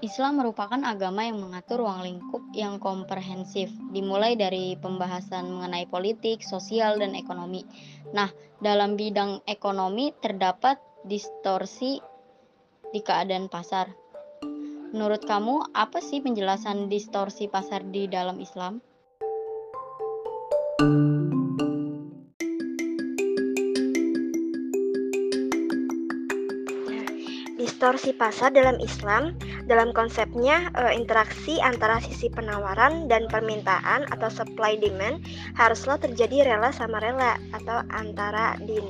Islam merupakan agama yang mengatur ruang lingkup yang komprehensif, dimulai dari pembahasan mengenai politik, sosial, dan ekonomi. Nah, dalam bidang ekonomi terdapat distorsi di keadaan pasar. Menurut kamu, apa sih penjelasan distorsi pasar di dalam Islam? Distorsi pasar dalam Islam, dalam konsepnya e, interaksi antara sisi penawaran dan permintaan atau supply demand haruslah terjadi rela sama rela atau antara din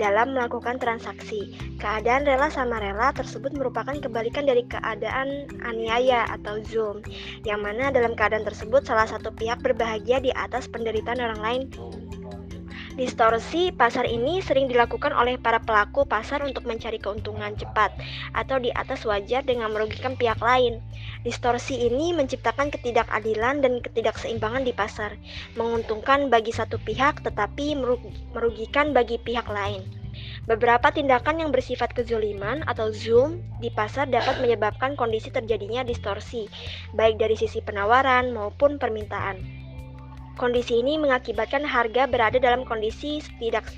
dalam melakukan transaksi. Keadaan rela sama rela tersebut merupakan kebalikan dari keadaan aniaya atau zoom, yang mana dalam keadaan tersebut salah satu pihak berbahagia di atas penderitaan orang lain Distorsi pasar ini sering dilakukan oleh para pelaku pasar untuk mencari keuntungan cepat atau di atas wajar dengan merugikan pihak lain. Distorsi ini menciptakan ketidakadilan dan ketidakseimbangan di pasar, menguntungkan bagi satu pihak tetapi merugikan bagi pihak lain. Beberapa tindakan yang bersifat kezoliman atau zoom di pasar dapat menyebabkan kondisi terjadinya distorsi, baik dari sisi penawaran maupun permintaan. Kondisi ini mengakibatkan harga berada dalam kondisi tidak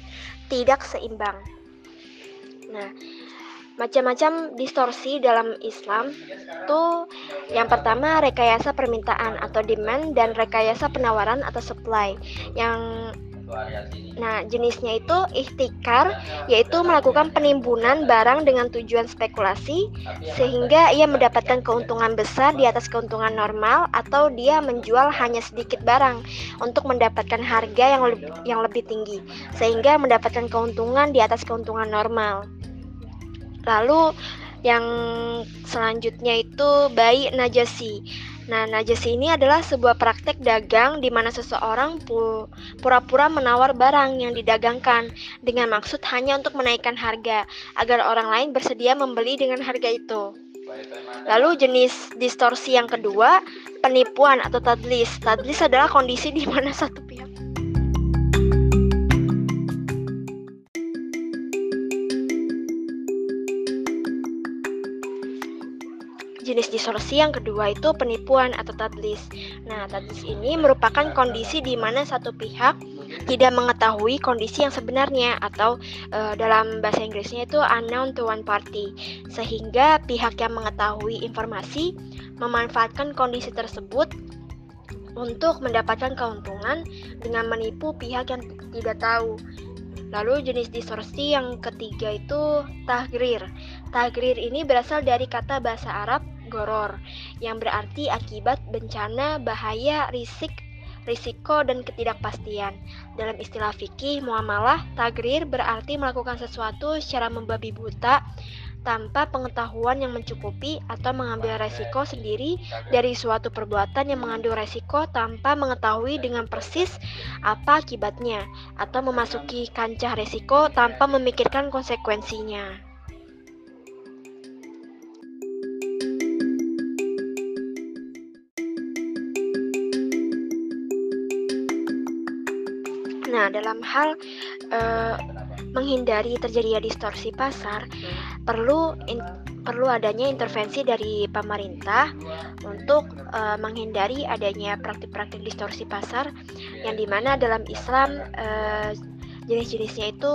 tidak seimbang. Nah, macam-macam distorsi dalam Islam tuh yang pertama rekayasa permintaan atau demand dan rekayasa penawaran atau supply. Yang Nah, jenisnya itu ikhtikar, yaitu melakukan penimbunan barang dengan tujuan spekulasi, sehingga ia mendapatkan keuntungan besar di atas keuntungan normal, atau dia menjual hanya sedikit barang untuk mendapatkan harga yang lebih, yang lebih tinggi, sehingga mendapatkan keuntungan di atas keuntungan normal. Lalu yang selanjutnya itu bayi najasi. Nah, najasi ini adalah sebuah praktek dagang di mana seseorang pura-pura menawar barang yang didagangkan dengan maksud hanya untuk menaikkan harga agar orang lain bersedia membeli dengan harga itu. Lalu jenis distorsi yang kedua, penipuan atau tadlis. Tadlis adalah kondisi di mana satu jenis distorsi yang kedua itu penipuan atau tadlis. Nah, tadlis ini merupakan kondisi di mana satu pihak tidak mengetahui kondisi yang sebenarnya atau e, dalam bahasa Inggrisnya itu unknown to one party. Sehingga pihak yang mengetahui informasi memanfaatkan kondisi tersebut untuk mendapatkan keuntungan dengan menipu pihak yang tidak tahu. Lalu jenis distorsi yang ketiga itu tahgrir. Tahgrir ini berasal dari kata bahasa Arab goror yang berarti akibat bencana, bahaya, risik, risiko dan ketidakpastian. Dalam istilah fikih muamalah, tagrir berarti melakukan sesuatu secara membabi buta tanpa pengetahuan yang mencukupi atau mengambil resiko sendiri dari suatu perbuatan yang mengandung resiko tanpa mengetahui dengan persis apa akibatnya atau memasuki kancah resiko tanpa memikirkan konsekuensinya. Nah, dalam hal uh, menghindari terjadinya distorsi pasar, perlu in, perlu adanya intervensi dari pemerintah untuk uh, menghindari adanya praktik-praktik distorsi pasar yang di mana dalam Islam uh, jenis-jenisnya itu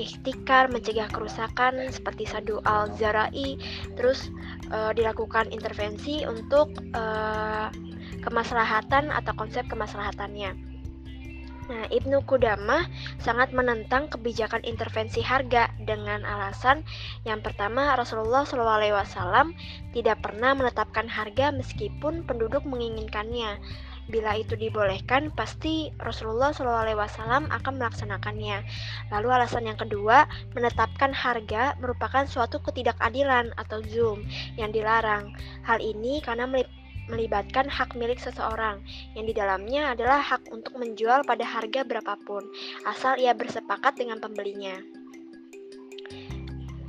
ikhtikar mencegah kerusakan seperti sadu al zarai terus uh, dilakukan intervensi untuk uh, kemaslahatan atau konsep kemaslahatannya Nah, Ibnu Qudamah sangat menentang kebijakan intervensi harga dengan alasan yang pertama Rasulullah SAW tidak pernah menetapkan harga meskipun penduduk menginginkannya. Bila itu dibolehkan, pasti Rasulullah SAW akan melaksanakannya. Lalu alasan yang kedua, menetapkan harga merupakan suatu ketidakadilan atau zoom yang dilarang. Hal ini karena melibatkan hak milik seseorang, yang di dalamnya adalah hak untuk menjual pada harga berapapun, asal ia bersepakat dengan pembelinya.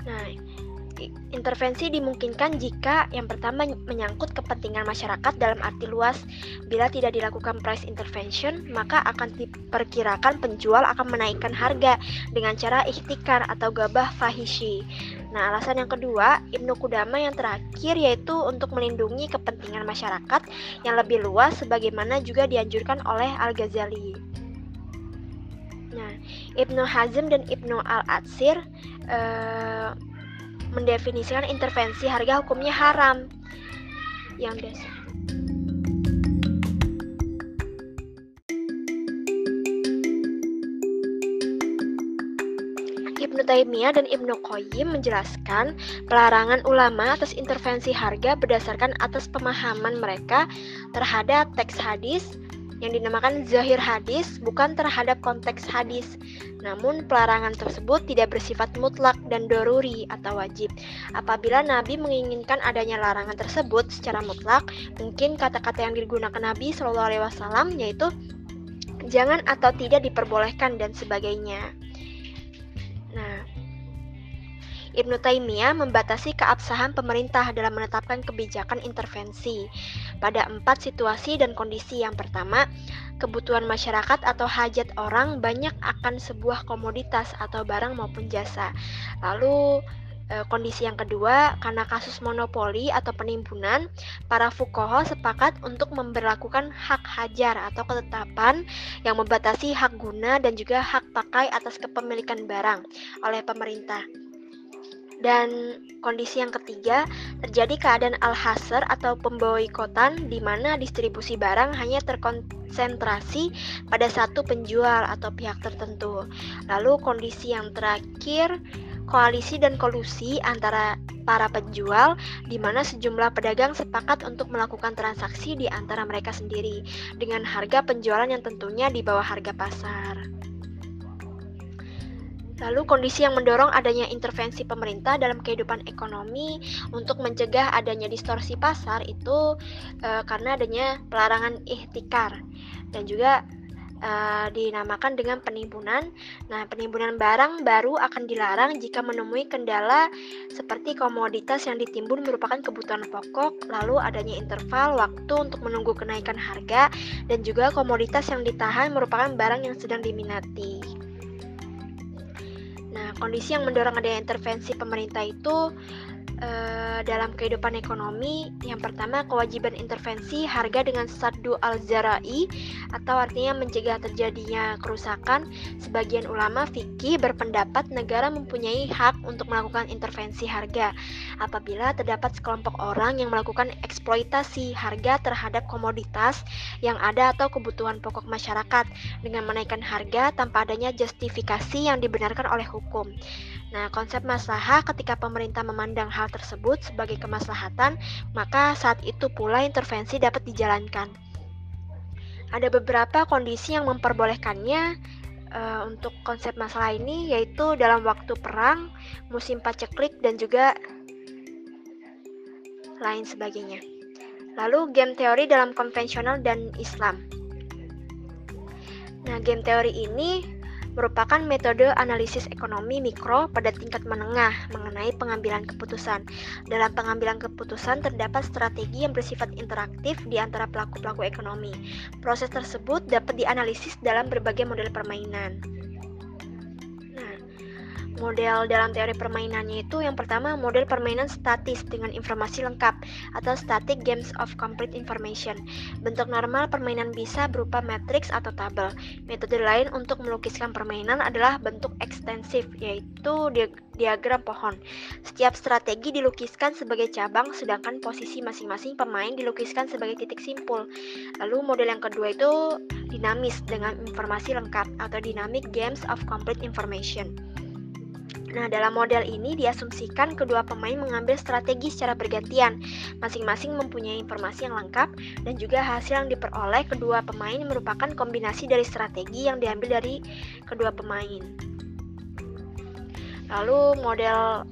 Nah, intervensi dimungkinkan jika yang pertama menyangkut kepentingan masyarakat dalam arti luas. Bila tidak dilakukan price intervention, maka akan diperkirakan penjual akan menaikkan harga dengan cara ikhtikar atau gabah fahishi. Nah, alasan yang kedua, Ibnu Kudama yang terakhir yaitu untuk melindungi kepentingan masyarakat yang lebih luas sebagaimana juga dianjurkan oleh Al-Ghazali. Nah, Ibnu Hazm dan Ibnu Al-Atsir eh, mendefinisikan intervensi harga hukumnya haram. Yang dasar Taimiyah dan Ibnu Qayyim menjelaskan pelarangan ulama atas intervensi harga berdasarkan atas pemahaman mereka terhadap teks hadis yang dinamakan zahir hadis bukan terhadap konteks hadis. Namun pelarangan tersebut tidak bersifat mutlak dan doruri atau wajib. Apabila Nabi menginginkan adanya larangan tersebut secara mutlak, mungkin kata-kata yang digunakan Nabi Shallallahu Alaihi Wasallam yaitu jangan atau tidak diperbolehkan dan sebagainya. Ibnu Taimiyah membatasi keabsahan pemerintah dalam menetapkan kebijakan intervensi pada empat situasi dan kondisi. Yang pertama, kebutuhan masyarakat atau hajat orang banyak akan sebuah komoditas atau barang maupun jasa. Lalu e, kondisi yang kedua, karena kasus monopoli atau penimbunan, para fukoho sepakat untuk memperlakukan hak hajar atau ketetapan yang membatasi hak guna dan juga hak pakai atas kepemilikan barang oleh pemerintah. Dan kondisi yang ketiga, terjadi keadaan al-hasr atau pemboikotan di mana distribusi barang hanya terkonsentrasi pada satu penjual atau pihak tertentu. Lalu kondisi yang terakhir, koalisi dan kolusi antara para penjual di mana sejumlah pedagang sepakat untuk melakukan transaksi di antara mereka sendiri dengan harga penjualan yang tentunya di bawah harga pasar. Lalu kondisi yang mendorong adanya intervensi pemerintah dalam kehidupan ekonomi untuk mencegah adanya distorsi pasar itu e, karena adanya pelarangan ihtikar dan juga uh, dinamakan dengan penimbunan. Nah, penimbunan barang baru akan dilarang jika menemui kendala seperti komoditas yang ditimbun merupakan kebutuhan pokok, lalu adanya interval waktu untuk menunggu kenaikan harga, dan juga komoditas yang ditahan merupakan barang yang sedang diminati. Kondisi yang mendorong adanya intervensi pemerintah itu uh, dalam kehidupan ekonomi yang pertama kewajiban intervensi harga dengan saddu al-zarai atau artinya mencegah terjadinya kerusakan sebagian ulama fikih berpendapat negara mempunyai hak untuk melakukan intervensi harga apabila terdapat sekelompok orang yang melakukan eksploitasi harga terhadap komoditas yang ada atau kebutuhan pokok masyarakat dengan menaikkan harga tanpa adanya justifikasi yang dibenarkan oleh hukum. Nah, konsep maslahah ketika pemerintah memandang hal tersebut sebagai kemaslahatan, maka saat itu pula intervensi dapat dijalankan. Ada beberapa kondisi yang memperbolehkannya uh, untuk konsep masalah ini yaitu dalam waktu perang, musim paceklik dan juga lain sebagainya. Lalu game teori dalam konvensional dan Islam. Nah, game teori ini merupakan metode analisis ekonomi mikro pada tingkat menengah mengenai pengambilan keputusan. Dalam pengambilan keputusan terdapat strategi yang bersifat interaktif di antara pelaku-pelaku ekonomi. Proses tersebut dapat dianalisis dalam berbagai model permainan model dalam teori permainannya itu yang pertama model permainan statis dengan informasi lengkap atau static games of complete information. Bentuk normal permainan bisa berupa matriks atau tabel. Metode lain untuk melukiskan permainan adalah bentuk ekstensif yaitu diagram pohon. Setiap strategi dilukiskan sebagai cabang sedangkan posisi masing-masing pemain dilukiskan sebagai titik simpul. Lalu model yang kedua itu dinamis dengan informasi lengkap atau dynamic games of complete information. Nah, dalam model ini diasumsikan kedua pemain mengambil strategi secara bergantian. Masing-masing mempunyai informasi yang lengkap dan juga hasil yang diperoleh kedua pemain merupakan kombinasi dari strategi yang diambil dari kedua pemain. Lalu model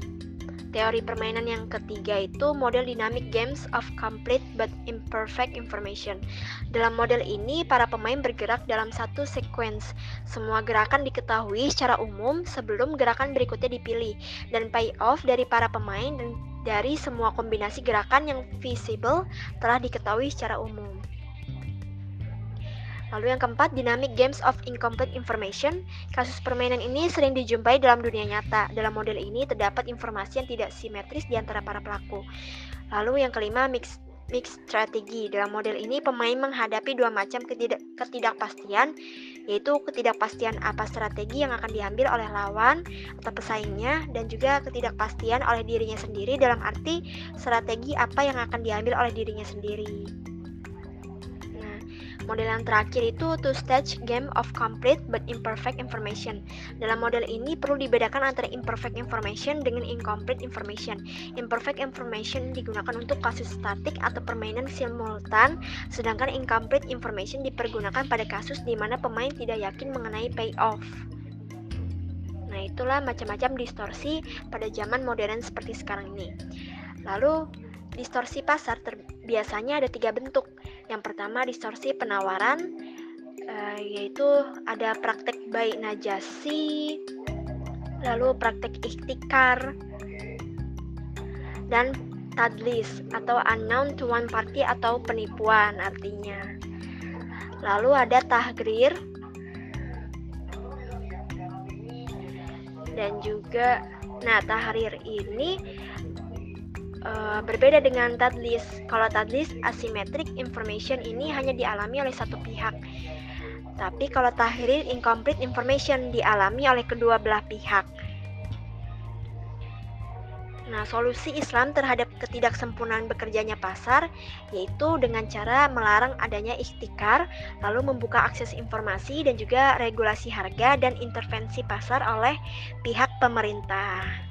Teori permainan yang ketiga itu model dynamic games of complete but imperfect information. Dalam model ini, para pemain bergerak dalam satu sequence. Semua gerakan diketahui secara umum sebelum gerakan berikutnya dipilih, dan payoff dari para pemain dan dari semua kombinasi gerakan yang visible telah diketahui secara umum. Lalu yang keempat, dynamic games of incomplete information. Kasus permainan ini sering dijumpai dalam dunia nyata. Dalam model ini terdapat informasi yang tidak simetris di antara para pelaku. Lalu yang kelima, mix mix strategi. Dalam model ini pemain menghadapi dua macam ketidak ketidakpastian, yaitu ketidakpastian apa strategi yang akan diambil oleh lawan atau pesaingnya dan juga ketidakpastian oleh dirinya sendiri dalam arti strategi apa yang akan diambil oleh dirinya sendiri. Model yang terakhir itu two-stage game of complete but imperfect information. Dalam model ini perlu dibedakan antara imperfect information dengan incomplete information. Imperfect information digunakan untuk kasus statik atau permainan simultan, sedangkan incomplete information dipergunakan pada kasus di mana pemain tidak yakin mengenai payoff. Nah, itulah macam-macam distorsi pada zaman modern seperti sekarang ini. Lalu, distorsi pasar biasanya ada tiga bentuk. Yang pertama distorsi penawaran, uh, yaitu ada praktek baik najasi, lalu praktek ikhtikar, dan tadlis atau unknown to one party atau penipuan artinya. Lalu ada tahgrir dan juga nah tahrir ini Uh, berbeda dengan tadlis. Kalau tadlis asymmetric information ini hanya dialami oleh satu pihak. Tapi kalau tahrir incomplete information dialami oleh kedua belah pihak. Nah, solusi Islam terhadap ketidaksempurnaan bekerjanya pasar yaitu dengan cara melarang adanya ikhtikar, lalu membuka akses informasi dan juga regulasi harga dan intervensi pasar oleh pihak pemerintah.